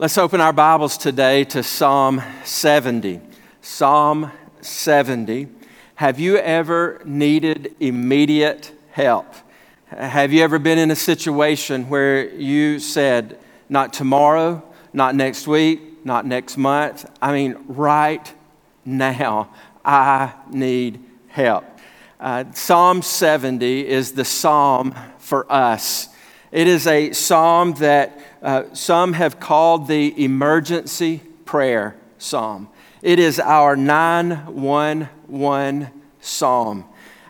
Let's open our Bibles today to Psalm 70. Psalm 70. Have you ever needed immediate help? Have you ever been in a situation where you said, not tomorrow, not next week, not next month? I mean, right now, I need help. Uh, psalm 70 is the psalm for us. It is a psalm that uh, some have called the emergency prayer psalm. It is our 911 psalm.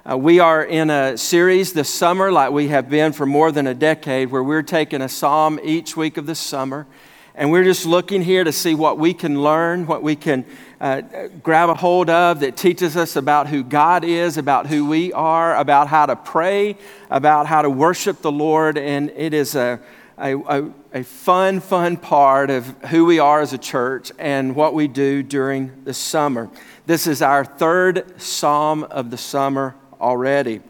Uh, we are in a series this summer, like we have been for more than a decade, where we're taking a psalm each week of the summer. And we're just looking here to see what we can learn, what we can uh, grab a hold of that teaches us about who God is, about who we are, about how to pray, about how to worship the Lord. And it is a, a, a, fun, fun part of who we are as a church and what we do during the summer. This is our third psalm of the summer already,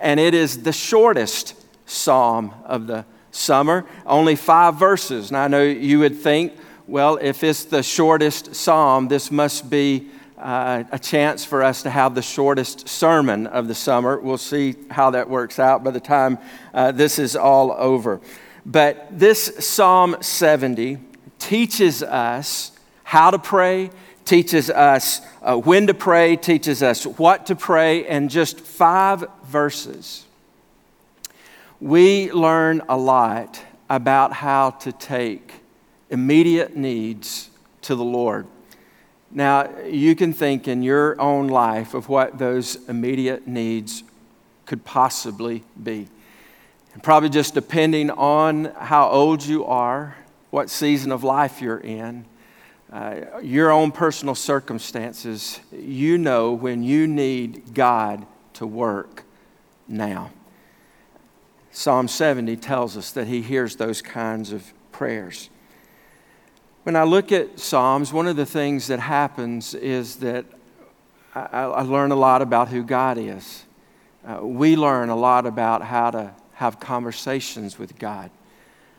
and it is the shortest psalm of the summer, only five verses. Now, I know you would think, well, if it's the shortest psalm, this must be uh, a chance for us to have the shortest sermon of the summer. We'll see how that works out by the time uh, this is all over. But this Psalm 70 teaches us how to pray, teaches us uh, when to pray, teaches us what to pray, and just five verses. We learn a lot about how to take immediate needs to the Lord. Now, you can think in your own life of what those immediate needs could possibly be. And probably just depending on how old you are, what season of life you're in, uh, your own personal circumstances, you know when you need God to work now. Psalm 70 tells us that He hears those kinds of prayers. When I look at Psalms, one of the things that happens is that I, I learn a lot about who God is. Uh, we learn a lot about how to have conversations with God,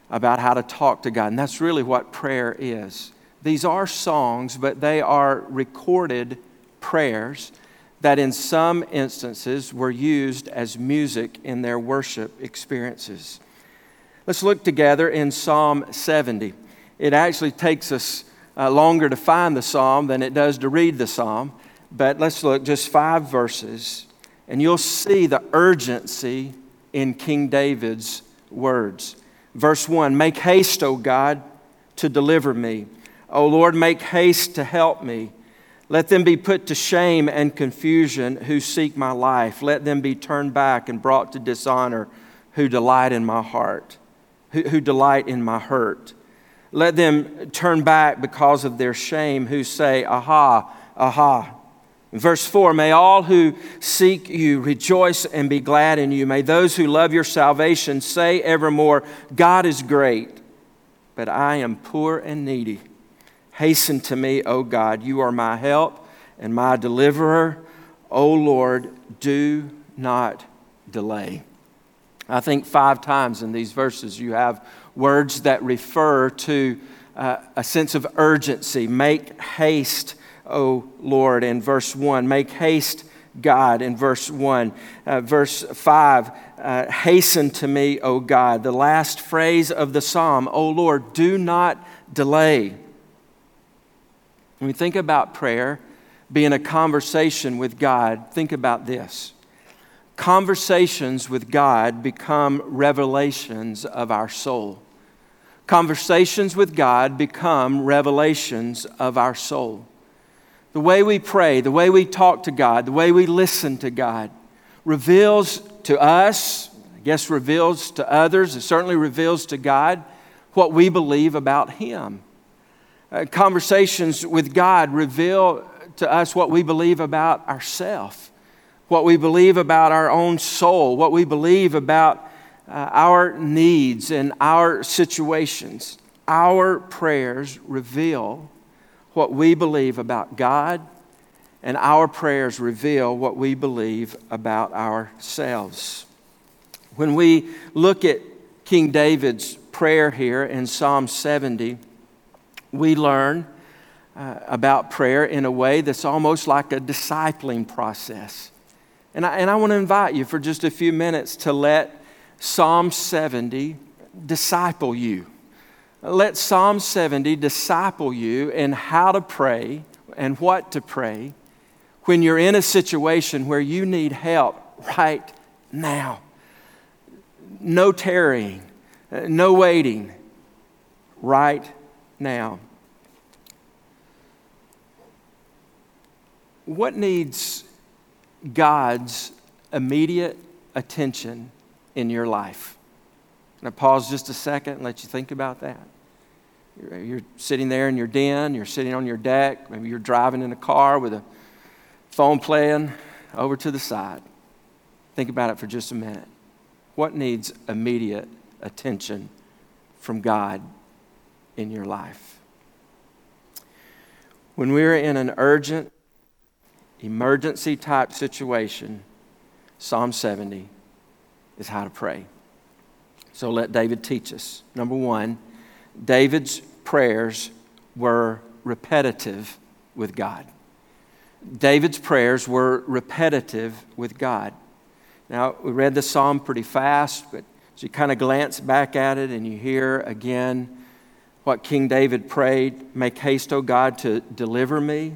about how to talk to God. And that's really what prayer is. These are songs, but they are recorded prayers that in some instances were used as music in their worship experiences. Let's look together in Psalm 70. It actually takes us uh, longer to find the psalm than it does to read the psalm, but let's look just five verses, and you'll see the urgency in King David's words. Verse 1 Make haste, O God, to deliver me. O Lord, make haste to help me. Let them be put to shame and confusion who seek my life. Let them be turned back and brought to dishonor who delight in my heart, who, who delight in my hurt. Let them turn back because of their shame who say, Aha, aha. Verse 4 May all who seek you rejoice and be glad in you. May those who love your salvation say evermore, God is great, but I am poor and needy. Hasten to me, O God. You are my help and my deliverer. O Lord, do not delay. I think five times in these verses you have words that refer to uh, a sense of urgency. Make haste O Lord, in verse 1. Make haste, God, in verse 1. Uh, verse 5, uh, hasten to me, O God. The last phrase of the psalm, O Lord, do not delay. When we think about prayer being a conversation with God, think about this. Conversations with God become revelations of our soul. Conversations with God become revelations of our soul. The way we pray, the way we talk to God, the way we listen to God reveals to us, I guess reveals to others, it certainly reveals to God what we believe about Him. Uh, conversations with God reveal to us what we believe about ourselves, what we believe about our own soul, what we believe about uh, our needs and our situations. Our prayers reveal what we believe about God, and our prayers reveal what we believe about ourselves. When we look at King David's prayer here in Psalm 70, we learn uh, about prayer in a way that's almost like a discipling process. And I, and I want to invite you for just a few minutes to let Psalm 70 disciple you. Let Psalm 70 disciple you in how to pray and what to pray when you're in a situation where you need help right now. No tarrying, uh, no waiting, right now. What needs God's immediate attention in your life? Can I pause just a second and let you think about that? You're, you're, sitting there in your den, you're sitting on your deck, maybe you're driving in a car with a phone playing over to the side. Think about it for just a minute. What needs immediate attention from God in your life? When we're in an urgent, emergency type situation, Psalm 70 is how to pray. So let David teach us. Number one, David's prayers were repetitive with God. David's prayers were repetitive with God. Now, we read the psalm pretty fast, but as you kind of glance back at it and you hear again what King David prayed Make haste, O God, to deliver me.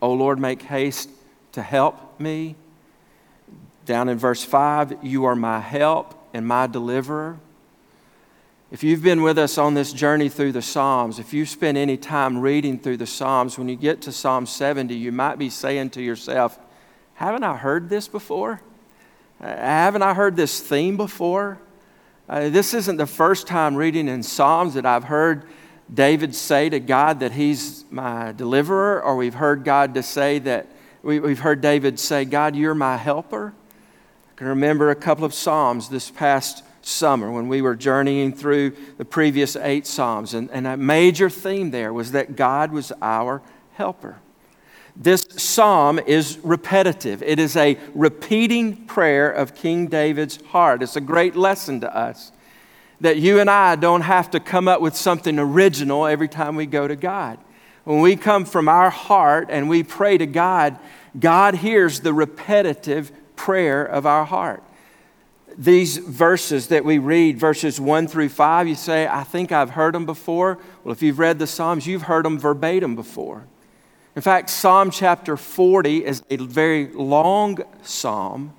O Lord, make haste to help me. Down in verse 5, you are my help and my deliverer. If you've been with us on this journey through the Psalms, if you spend any time reading through the Psalms, when you get to Psalm 70, you might be saying to yourself, Haven't I heard this before? Uh, haven't I heard this theme before? Uh, this isn't the first time reading in Psalms that I've heard David say to God that he's my deliverer, or we've heard God to say that we, we've heard David say, God, you're my helper. I can remember a couple of Psalms this past summer when we were journeying through the previous eight Psalms. And, and a major theme there was that God was our helper. This psalm is repetitive. It is a repeating prayer of King David's heart. It's a great lesson to us that you and I don't have to come up with something original every time we go to God. When we come from our heart and we pray to God, God hears the repetitive prayer of our heart these verses that we read, verses 1 through 5, you say, I think I've heard them before. Well, if you've read the Psalms, you've heard them verbatim before. In fact, Psalm chapter 40 is a very long psalm,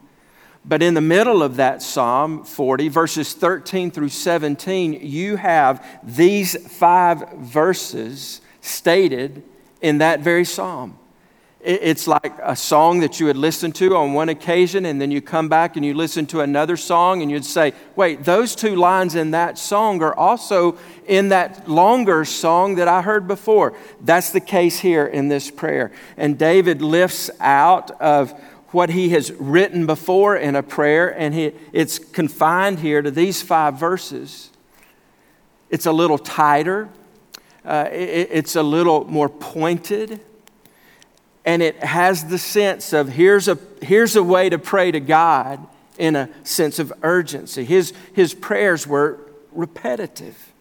but in the middle of that Psalm 40, verses 13 through 17, you have these five verses stated in that very psalm. It's like a song that you would listen to on one occasion, and then you come back and you listen to another song, and you'd say, Wait, those two lines in that song are also in that longer song that I heard before. That's the case here in this prayer. And David lifts out of what he has written before in a prayer, and he, it's confined here to these five verses. It's a little tighter, uh, it, it's a little more pointed and it has the sense of here's a, here's a way to pray to God in a sense of urgency. His, his prayers were repetitive.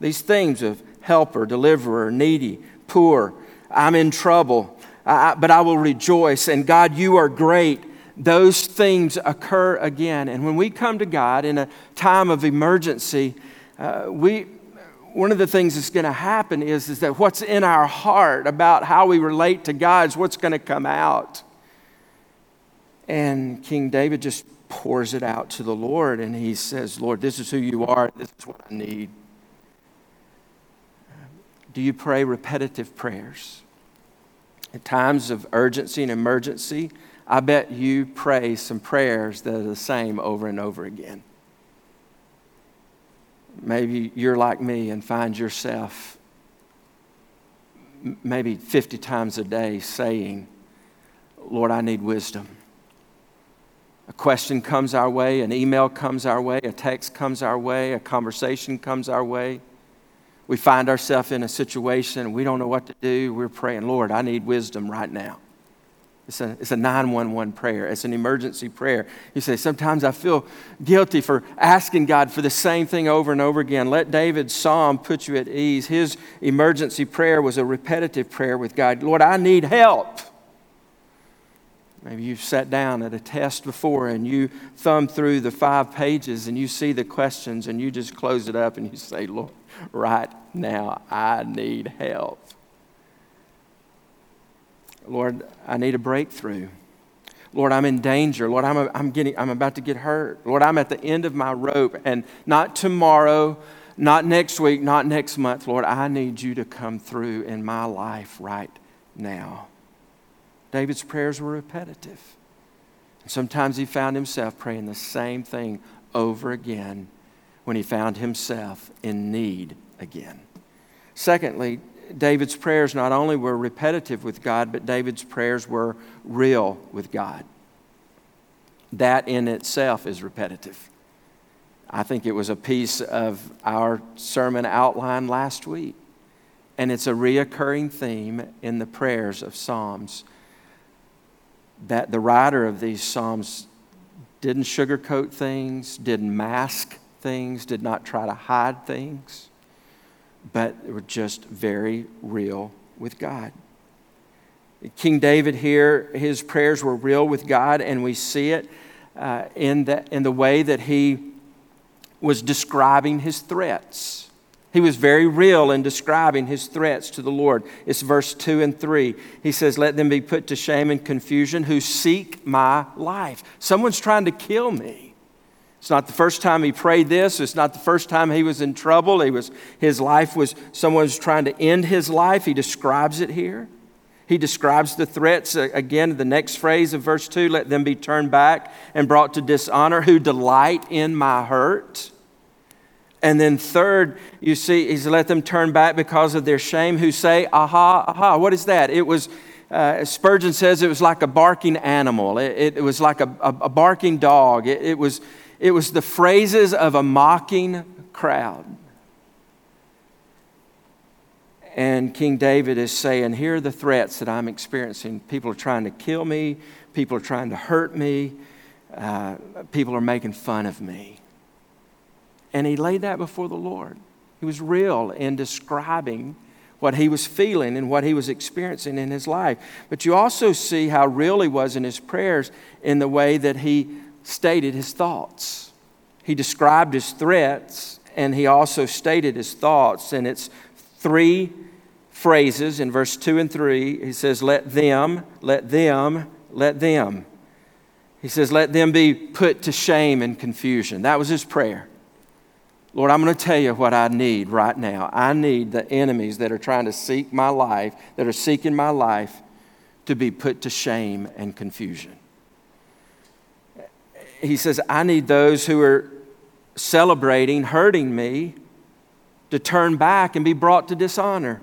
These themes of helper, deliverer, needy, poor, I'm in trouble, I, but I will rejoice, and God, you are great. Those themes occur again. And when we come to God in a time of emergency, uh, we, one of the things that's going to happen is, is that what's in our heart about how we relate to God is what's going to come out. And King David just pours it out to the Lord and he says, Lord, this is who you are, this is what I need. Do you pray repetitive prayers? At times of urgency and emergency, I bet you pray some prayers that are the same over and over again. Maybe you're like me and find yourself maybe 50 times a day saying, Lord, I need wisdom. A question comes our way, an email comes our way, a text comes our way, a conversation comes our way. We find ourselves in a situation we don't know what to do. We're praying, Lord, I need wisdom right now. It's a, it's a 911 prayer. It's an emergency prayer. You say, Sometimes I feel guilty for asking God for the same thing over and over again. Let David's psalm put you at ease. His emergency prayer was a repetitive prayer with God Lord, I need help. Maybe you've sat down at a test before and you thumb through the five pages and you see the questions and you just close it up and you say, Lord, right now I need help. Lord, I need a breakthrough. Lord, I'm in danger. Lord, I'm, a, I'm, getting, I'm about to get hurt. Lord, I'm at the end of my rope, and not tomorrow, not next week, not next month. Lord, I need you to come through in my life right now. David's prayers were repetitive. Sometimes he found himself praying the same thing over again when he found himself in need again. Secondly, David's prayers not only were repetitive with God, but David's prayers were real with God. That in itself is repetitive. I think it was a piece of our sermon outline last week. And it's a reoccurring theme in the prayers of Psalms that the writer of these Psalms didn't sugarcoat things, didn't mask things, did not try to hide things but were just very real with God. King David here, his prayers were real with God, and we see it uh, in, the, in the way that he was describing his threats. He was very real in describing his threats to the Lord. It's verse 2 and 3. He says, Let them be put to shame and confusion who seek my life. Someone's trying to kill me. It's not the first time he prayed this. It's not the first time he was in trouble. He was, his life was, someone was trying to end his life. He describes it here. He describes the threats uh, again, the next phrase of verse 2 let them be turned back and brought to dishonor who delight in my hurt. And then, third, you see, he's let them turn back because of their shame who say, aha, aha. What is that? It was, uh, Spurgeon says it was like a barking animal, it, it, was like a, a, a barking dog. It, it was it was the phrases of a mocking crowd. And King David is saying, Here are the threats that I'm experiencing. People are trying to kill me, people are trying to hurt me, uh, people are making fun of me. And he laid that before the Lord. He was real in describing what he was feeling and what he was experiencing in his life. But you also see how real he was in his prayers in the way that he stated his thoughts. He described his threats and he also stated his thoughts. And it's three phrases in verse 2 and 3. He says, Let them, let them, let them. He says, Let them be put to shame and confusion. That was his prayer. Lord, I'm going to tell you what I need right now. I need the enemies that are trying to seek my life, that are seeking my life, to be put to shame and confusion he says, I need those who are celebrating, hurting me, to turn back and be brought to dishonor.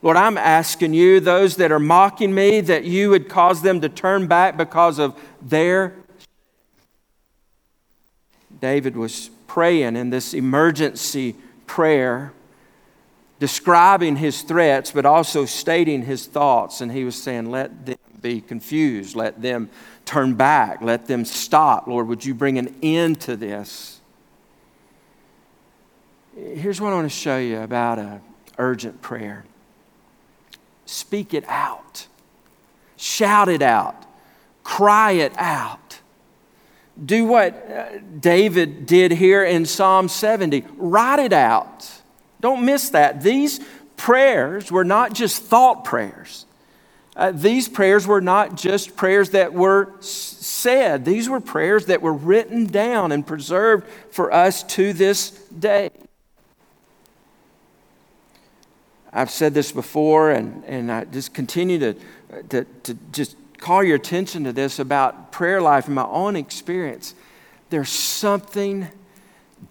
Lord, I'm asking you, those that are mocking me, that you would cause them to turn back because of their. David was praying in this emergency prayer, describing his threats, but also stating his thoughts. And he was saying, Let them be confused, let them turn back, let them stop. Lord, would you bring an end to this? Here's what I want to show you about an urgent prayer speak it out, shout it out, cry it out. Do what uh, David did here in Psalm 70 write it out. Don't miss that. These prayers were not just thought prayers. Uh, these prayers were not just prayers that were said, these were prayers that were written down and preserved for us to this day. I've said this before, and, and I just continue to, to, to just call your attention to this about prayer life in my own experience. There's something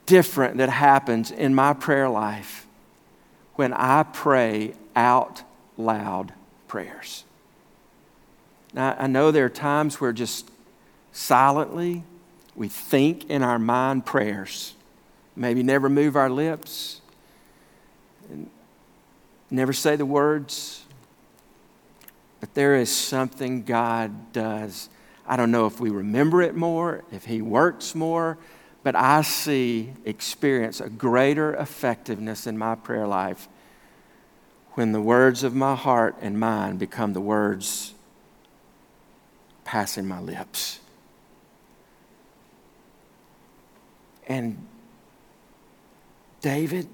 different that happens in my prayer life when I pray out loud prayers. Now, I know there are times where just silently we think in our mind prayers, maybe never move our lips, never say the words. But there is something God does. I don't know if we remember it more, if He works more, but I see, experience a greater effectiveness in my prayer life when the words of my heart and mind become the words passing my lips. And David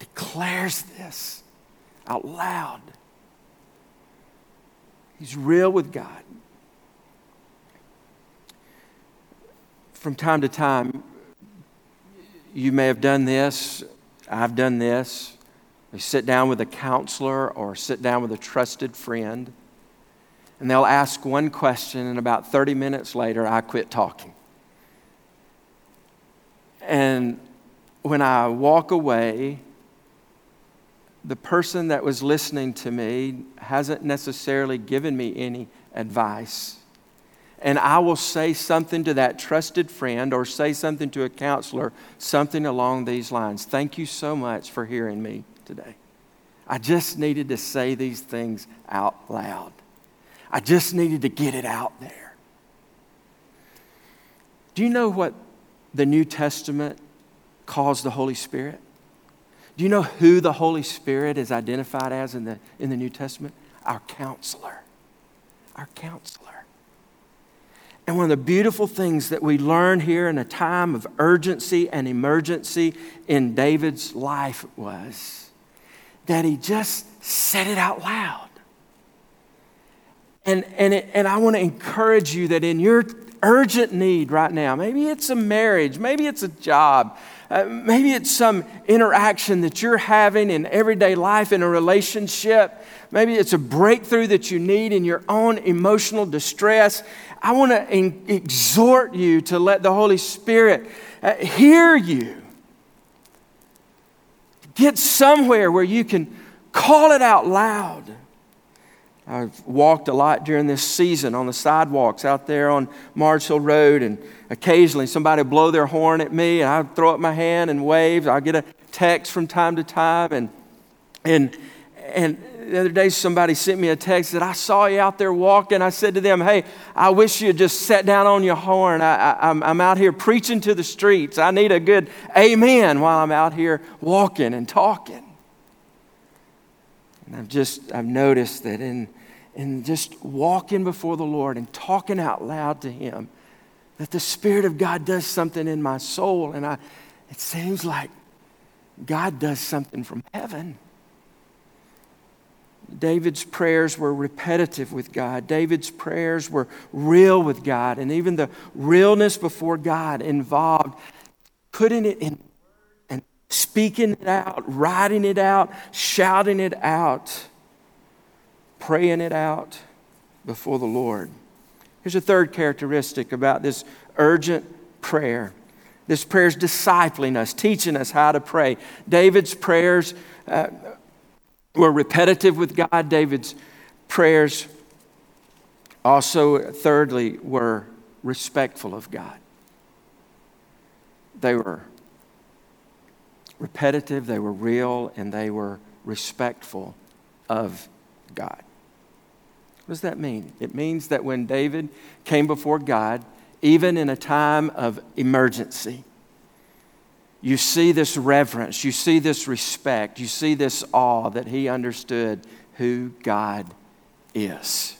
declares this out loud. He's real with God. From time to time, you may have done this, I've done this. We sit down with a counselor or sit down with a trusted friend, and they'll ask one question, and about 30 minutes later, I quit talking. And when I walk away, the person that was listening to me hasn't necessarily given me any advice. And I will say something to that trusted friend or say something to a counselor, something along these lines. Thank you so much for hearing me today. I just needed to say these things out loud. I just needed to get it out there. Do you know what the New Testament calls the Holy Spirit? Do you know who the Holy Spirit is identified as in the, in the New Testament? Our counselor. Our counselor. And one of the beautiful things that we learn here in a time of urgency and emergency in David's life was that he just said it out loud. And, and, it, and I want to encourage you that in your urgent need right now, maybe it's a marriage, maybe it's a job, uh, maybe it's some interaction that you're having in everyday life in a relationship. Maybe it's a breakthrough that you need in your own emotional distress. I want to in- exhort you to let the Holy Spirit uh, hear you. Get somewhere where you can call it out loud. I've walked a lot during this season on the sidewalks out there on Mars Hill Road, and occasionally somebody will blow their horn at me, and I would throw up my hand and wave. I get a text from time to time, and and and the other day somebody sent me a text that I saw you out there walking. I said to them, "Hey, I wish you had just sat down on your horn. I, am I'm out here preaching to the streets. I need a good amen while I'm out here walking and talking." And I've just I've noticed that in in just walking before the Lord and talking out loud to Him, that the Spirit of God does something in my soul, and I it seems like God does something from heaven. David's prayers were repetitive with God. David's prayers were real with God. And even the realness before God involved putting it in and speaking it out, writing it out, shouting it out, praying it out before the Lord. Here's a third characteristic about this urgent prayer. This prayer is discipling us, teaching us how to pray. David's prayers uh, were repetitive with God. David's prayers also, thirdly, were respectful of God. They were repetitive, they were real, and they were respectful of God. What does that mean? It means that when David came before God, even in a time of emergency, you see this reverence, you see this respect, you see this awe that he understood who God is.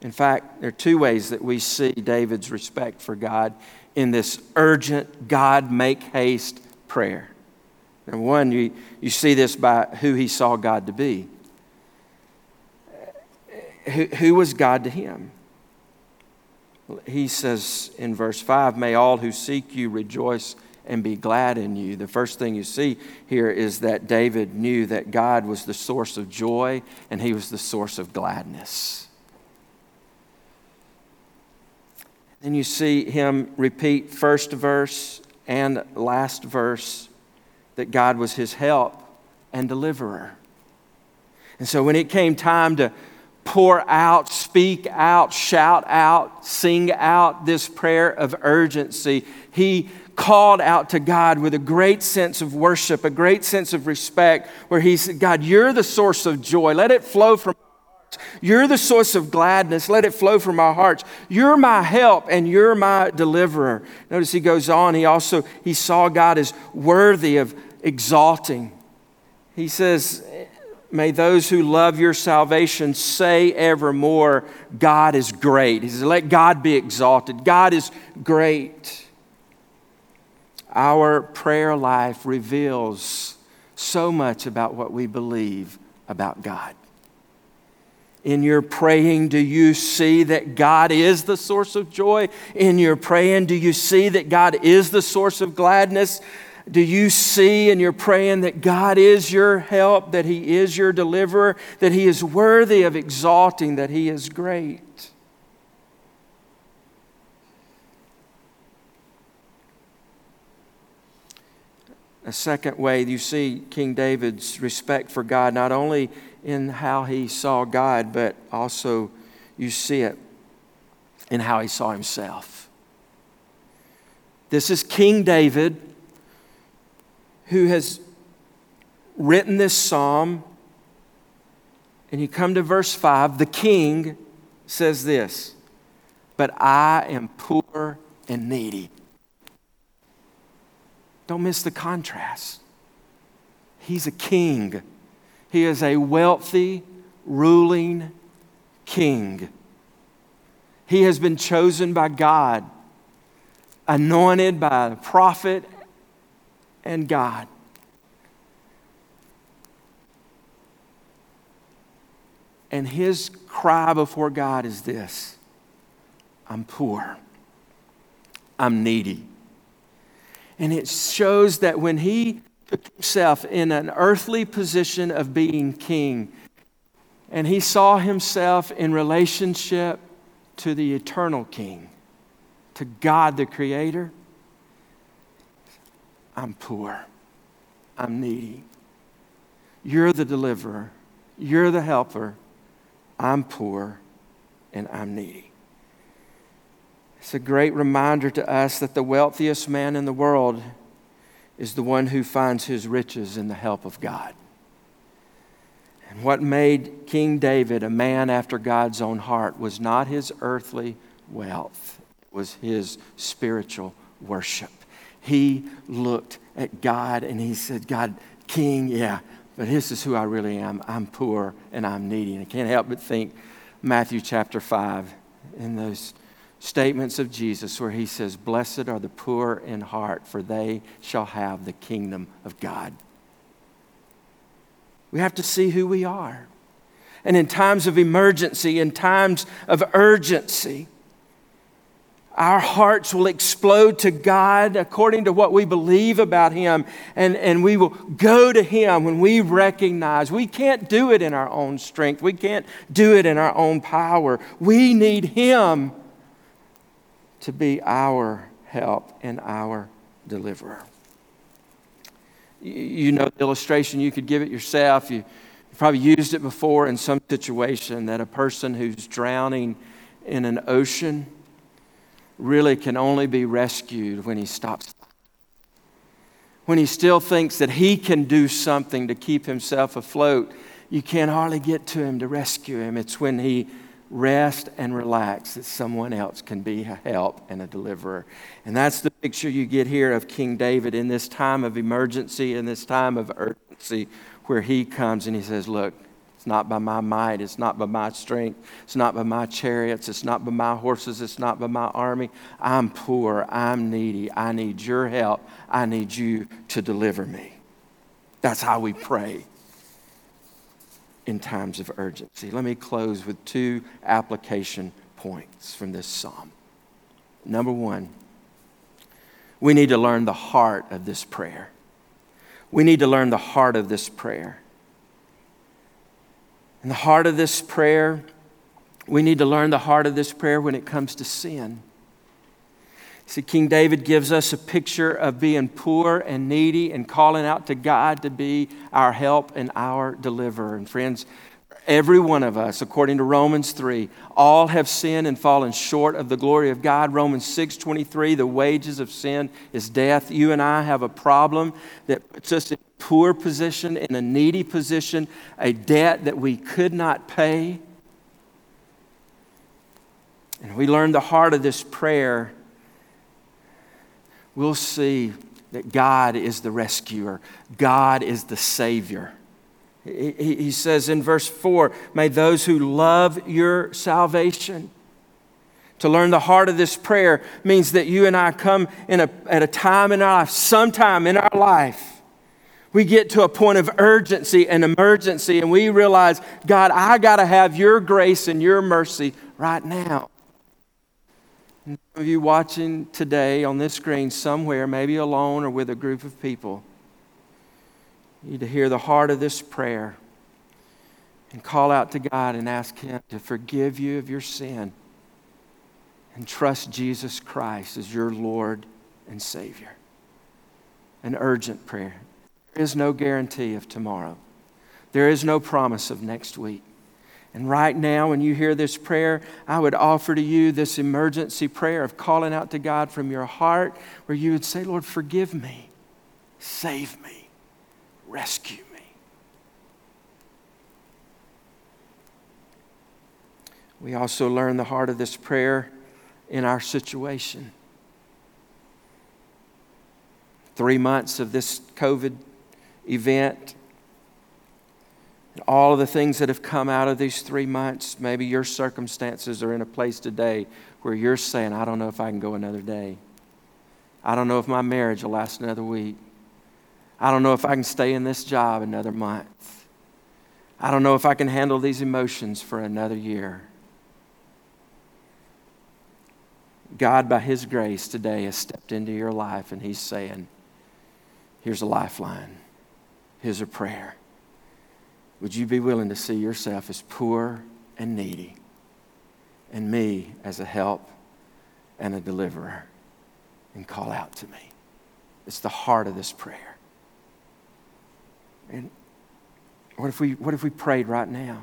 In fact, there are two ways that we see David's respect for God in this urgent, God make haste prayer. Number one, you, you see this by who he saw God to be. Who, who was God to him? He says in verse 5 May all who seek you rejoice and be glad in you. The first thing you see here is that David knew that God was the source of joy and he was the source of gladness. Then you see him repeat first verse and last verse that God was his help and deliverer. And so when it came time to pour out, speak out, shout out, sing out this prayer of urgency, he called out to God with a great sense of worship, a great sense of respect, where he said, God, you're the source of joy. Let it flow from you're the source of gladness. Let it flow from our hearts. You're my help and you're my deliverer. Notice he goes on. He also he saw God as worthy of exalting. He says, May those who love your salvation say evermore, God is great. He says, Let God be exalted. God is great. Our prayer life reveals so much about what we believe about God. In your praying, do you see that God is the source of joy? In your praying, do you see that God is the source of gladness? Do you see in your praying that God is your help, that He is your deliverer, that He is worthy of exalting, that He is great? A second way you see King David's respect for God, not only in how he saw God, but also you see it in how he saw himself. This is King David who has written this psalm. And you come to verse 5, the king says this, but I am poor and needy. Don't miss the contrast. He's a king, he is a wealthy, ruling king. He has been chosen by God, anointed by the prophet and God. And his cry before God is this I'm poor, I'm needy. And it shows that when he took himself in an earthly position of being king, and he saw himself in relationship to the eternal king, to God the Creator, I'm poor. I'm needy. You're the deliverer. You're the helper. I'm poor and I'm needy. It's a great reminder to us that the wealthiest man in the world is the one who finds his riches in the help of God. And what made King David a man after God's own heart was not his earthly wealth, it was his spiritual worship he looked at God and he said, God, King, yeah, but this is who I really am. I'm poor and I'm needy. And I can't help but think Matthew chapter 5 in those statements of Jesus where he says, Blessed are the poor in heart, for they shall have the kingdom of God. We have to see who we are. And in times of emergency, in times of urgency, our hearts will explode to God according to what we believe about Him, and, and we will go to Him when we recognize we can't do it in our own strength, we can't do it in our own power. We need Him to be our help and our deliverer. You know the illustration, you could give it yourself. You probably used it before in some situation that a person who's drowning in an ocean really can only be rescued when he stops. When he still thinks that he can do something to keep himself afloat, you can't hardly get to him to rescue him. It's when he rests and relax that someone else can be a help and a deliverer. And that's the picture you get here of King David in this time of emergency, in this time of urgency, where he comes and he says, Look, it's not by my might. It's not by my strength. It's not by my chariots. It's not by my horses. It's not by my army. I'm poor. I'm needy. I need your help. I need you to deliver me. That's how we pray in times of urgency. Let me close with two application points from this psalm. Number one, we need to learn the heart of this prayer. We need to learn the heart of this prayer. In the heart of this prayer, we need to learn the heart of this prayer when it comes to sin. See, King David gives us a picture of being poor and needy and calling out to God to be our help and our deliverer. And friends, Every one of us, according to Romans 3, all have sinned and fallen short of the glory of God. Romans 6:23, the wages of sin is death. You and I have a problem that puts us in poor position, in a needy position, a debt that we could not pay. And we learn the heart of this prayer, we'll see that God is the rescuer, God is the Savior. He, says in verse 4 May those who love your salvation. To learn the heart of this prayer means that you and I come in a, at a time in our life, sometime in our life, we get to a point of urgency and emergency, and we realize, God, I got to have your grace and your mercy right now. And some of you watching today on this screen somewhere, maybe alone or with a group of people, you need to hear the heart of this prayer and call out to God and ask Him to forgive you of your sin and trust Jesus Christ as your Lord and Savior. An urgent prayer. There is no guarantee of tomorrow, there is no promise of next week. And right now, when you hear this prayer, I would offer to you this emergency prayer of calling out to God from your heart, where you would say, Lord, forgive me, save me, rescue me. We also learn the heart of this prayer in our situation. Three months of this COVID event and all of the things that have come out of these three months, maybe your circumstances are in a place today where you're saying, I don't know if I can go another day. I don't know if my marriage will last another week. I don't know if I can stay in this job another month. I don't know if I can handle these emotions for another year. God, by His grace today, has stepped into your life and He's saying, Here's a lifeline, here's a prayer. Would you be willing to see yourself as poor and needy and me as a help and a deliverer and call out to me? It's the heart of this prayer. And what if we, what if we prayed right now?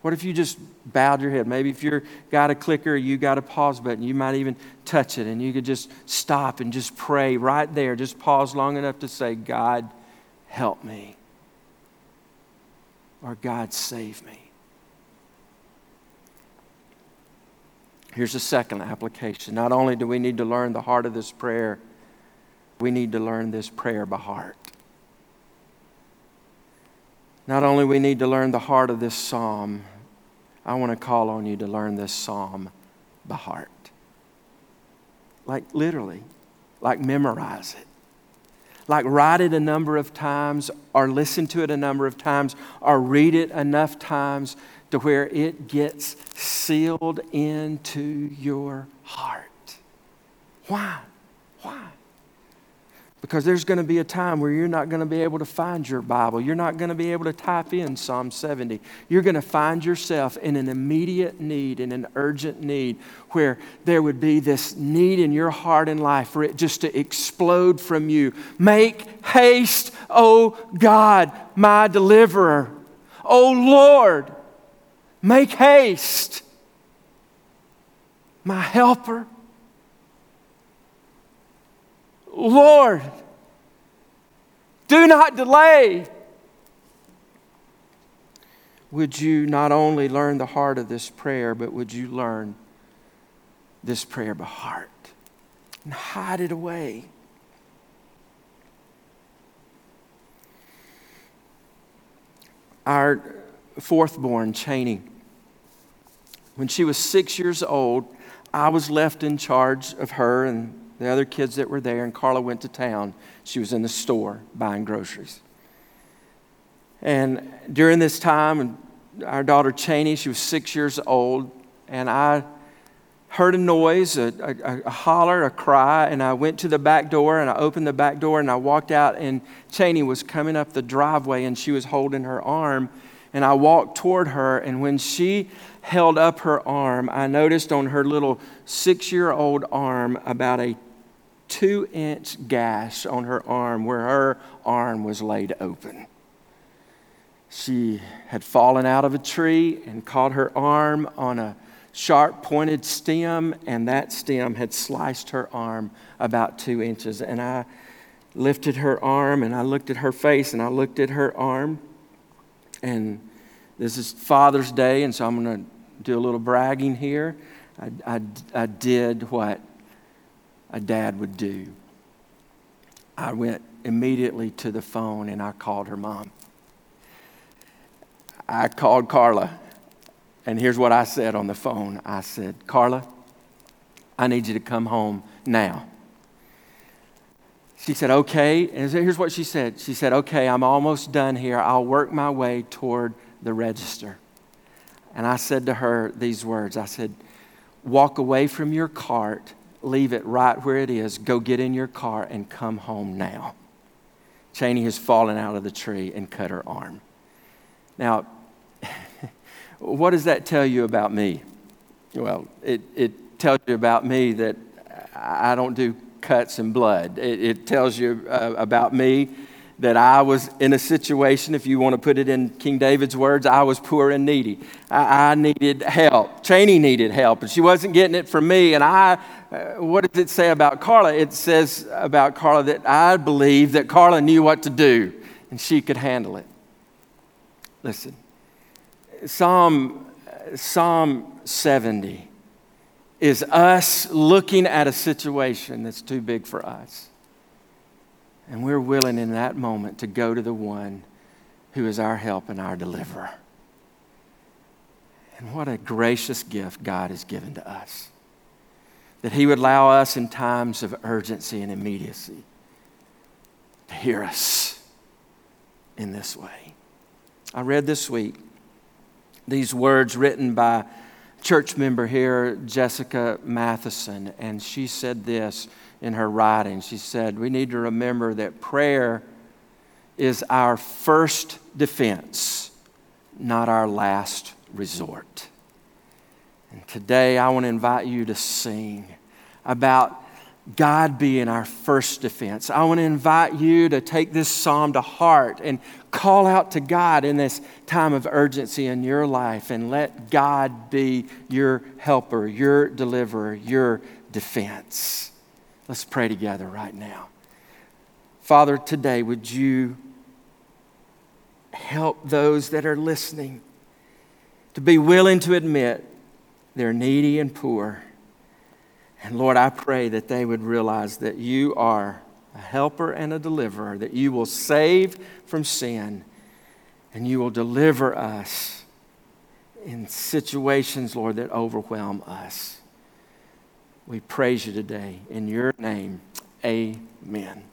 What if you just bowed your head? Maybe if you've got a clicker, you got a pause button, you might even touch it and you could just stop and just pray right there. Just pause long enough to say, God, help me or God save me. Here's a second application. Not only do we need to learn the heart of this prayer, we need to learn this prayer by heart. Not only we need to learn the heart of this psalm, I want to call on you to learn this psalm by heart. Like literally, like memorize it like write it a number of times or listen to it a number of times or read it enough times to where it gets sealed into your heart. Why? Why? Because there's going to be a time where you're not going to be able to find your Bible. You're not going to be able to type in Psalm 70. You're going to find yourself in an immediate need, in an urgent need, where there would be this need in your heart and life for it just to explode from you. Make haste, O God, my deliverer. O Lord, make haste, my helper. Lord, do not delay. Would you not only learn the heart of this prayer, but would you learn this prayer by heart and hide it away? Our fourth born, Cheney, when she was six years old, I was left in charge of her and the other kids that were there, and Carla went to town. She was in the store buying groceries. And during this time, our daughter Cheney, she was six years old, and I heard a noise, a, a, a, holler, a cry, and I went to the back door and I opened the back door and I walked out, and Cheney was coming up the driveway and she was holding her arm. And I walked toward her, and when she held up her arm, I noticed on her little six year old arm about a two inch gash on her arm where her arm was laid open. She had fallen out of a tree and caught her arm on a sharp pointed stem, and that stem had sliced her arm about two inches. And I lifted her arm and I looked at her face and I looked at her arm. And this is Father's Day, and so I'm going to do a little bragging here. I, I, I did what a dad would do. I went immediately to the phone and I called her mom. I called Carla, and here's what I said on the phone I said, Carla, I need you to come home now. She said, okay. And here's what she said She said, okay, I'm almost done here. I'll work my way toward the register. And I said to her these words I said, walk away from your cart, leave it right where it is, go get in your car, and come home now. Cheney has fallen out of the tree and cut her arm. Now, what does that tell you about me? Well, it, it tells you about me that I don't do cuts and blood. It, it tells you uh, about me that I was in a situation, if you want to put it in King David's words, I was poor and needy. I, I needed help. Cheney needed help, and she wasn't getting it from me. And I, uh, what does it say about Carla? It says about Carla that I believe that Carla knew what to do and she could handle it. Listen, Psalm, Psalm 70 is us looking at a situation that's too big for us. And we're willing in that moment to go to the one who is our help and our deliverer. And what a gracious gift God has given to us. That He would allow us in times of urgency and immediacy to hear us in this way. I read this week these words written by church member here, Jessica Matheson, and she said this in her writing. She said, We need to remember that prayer is our first defense, not our last resort. And today I want to invite you to sing about God being our first defense. I want to invite you to take this psalm to heart and call out to God in this time of urgency in your life and let God be your helper, your deliverer, your defense. Let's pray together right now. Father, today, would you help those that are listening to be willing to admit they're needy and poor? And Lord, I pray that they would realize that you are a helper and a deliverer, that you will save from sin and you will deliver us in situations, Lord, that overwhelm us. We praise you today. In your name, amen.